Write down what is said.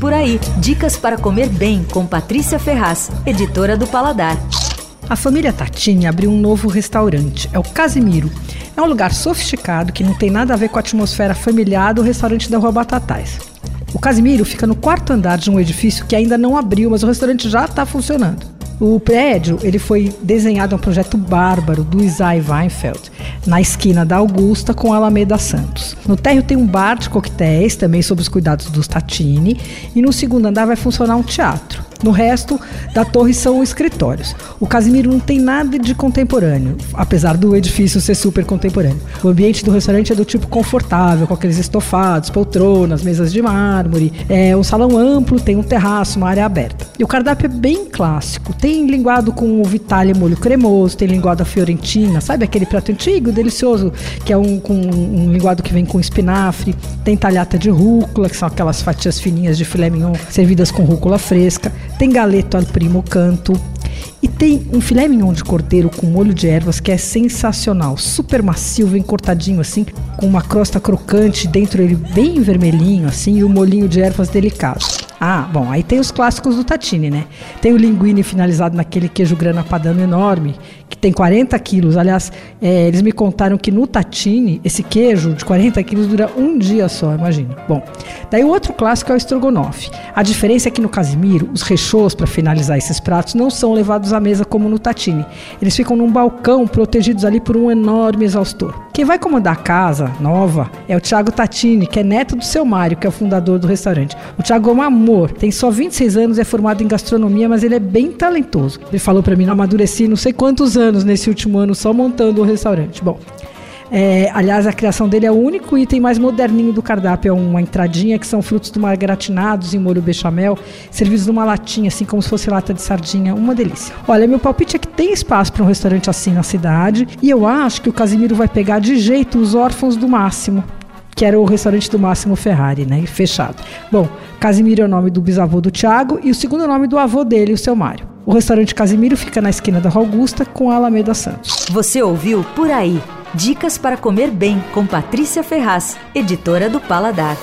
Por aí, dicas para comer bem com Patrícia Ferraz, editora do Paladar. A família Tatini abriu um novo restaurante, é o Casimiro. É um lugar sofisticado que não tem nada a ver com a atmosfera familiar do restaurante da Rua Batatais. O Casimiro fica no quarto andar de um edifício que ainda não abriu, mas o restaurante já está funcionando. O prédio ele foi desenhado um projeto bárbaro do Isai Weinfeld, na esquina da Augusta com a Alameda Santos. No térreo tem um bar de coquetéis, também sob os cuidados dos Tatini, e no segundo andar vai funcionar um teatro. No resto da torre são escritórios. O Casimiro não tem nada de contemporâneo, apesar do edifício ser super contemporâneo. O ambiente do restaurante é do tipo confortável, com aqueles estofados, poltronas, mesas de mármore. É um salão amplo, tem um terraço, uma área aberta. E o cardápio é bem clássico. Tem linguado com o vitale molho cremoso, tem linguado fiorentina, sabe aquele prato antigo, delicioso, que é um, com um linguado que vem com espinafre. Tem talhata de rúcula, que são aquelas fatias fininhas de filé mignon servidas com rúcula fresca tem galeto al primo canto e tem um filé mignon de cordeiro com molho de ervas que é sensacional, super macio, vem cortadinho assim, com uma crosta crocante, dentro ele bem vermelhinho assim e o molhinho de ervas delicado. Ah, bom, aí tem os clássicos do Tatini, né? Tem o linguine finalizado naquele queijo grana padano enorme, que tem 40 quilos. Aliás, é, eles me contaram que no Tatini, esse queijo de 40 quilos dura um dia só, imagina. Bom, daí o outro clássico é o estrogonofe. A diferença é que no Casimiro, os rechôs para finalizar esses pratos não são levados à mesa como no Tatini. Eles ficam num balcão protegidos ali por um enorme exaustor. Quem vai comandar a casa nova é o Thiago Tatini, que é neto do seu Mário, que é o fundador do restaurante. O Thiago é um amor, tem só 26 anos, é formado em gastronomia, mas ele é bem talentoso. Ele falou para mim, não amadureci não sei quantos anos nesse último ano só montando o restaurante. Bom, é, aliás, a criação dele é o único item mais moderninho do cardápio. É uma entradinha que são frutos do mar gratinados em molho bechamel, servidos numa latinha, assim como se fosse lata de sardinha. Uma delícia. Olha, meu palpite é que tem espaço para um restaurante assim na cidade. E eu acho que o Casimiro vai pegar de jeito os órfãos do Máximo que era o restaurante do Máximo Ferrari, né? Fechado. Bom, Casimiro é o nome do bisavô do Tiago e o segundo nome do avô dele, o seu Mário. O restaurante Casimiro fica na esquina da Augusta com a Alameda Santos. Você ouviu Por Aí. Dicas para comer bem com Patrícia Ferraz, editora do Paladar.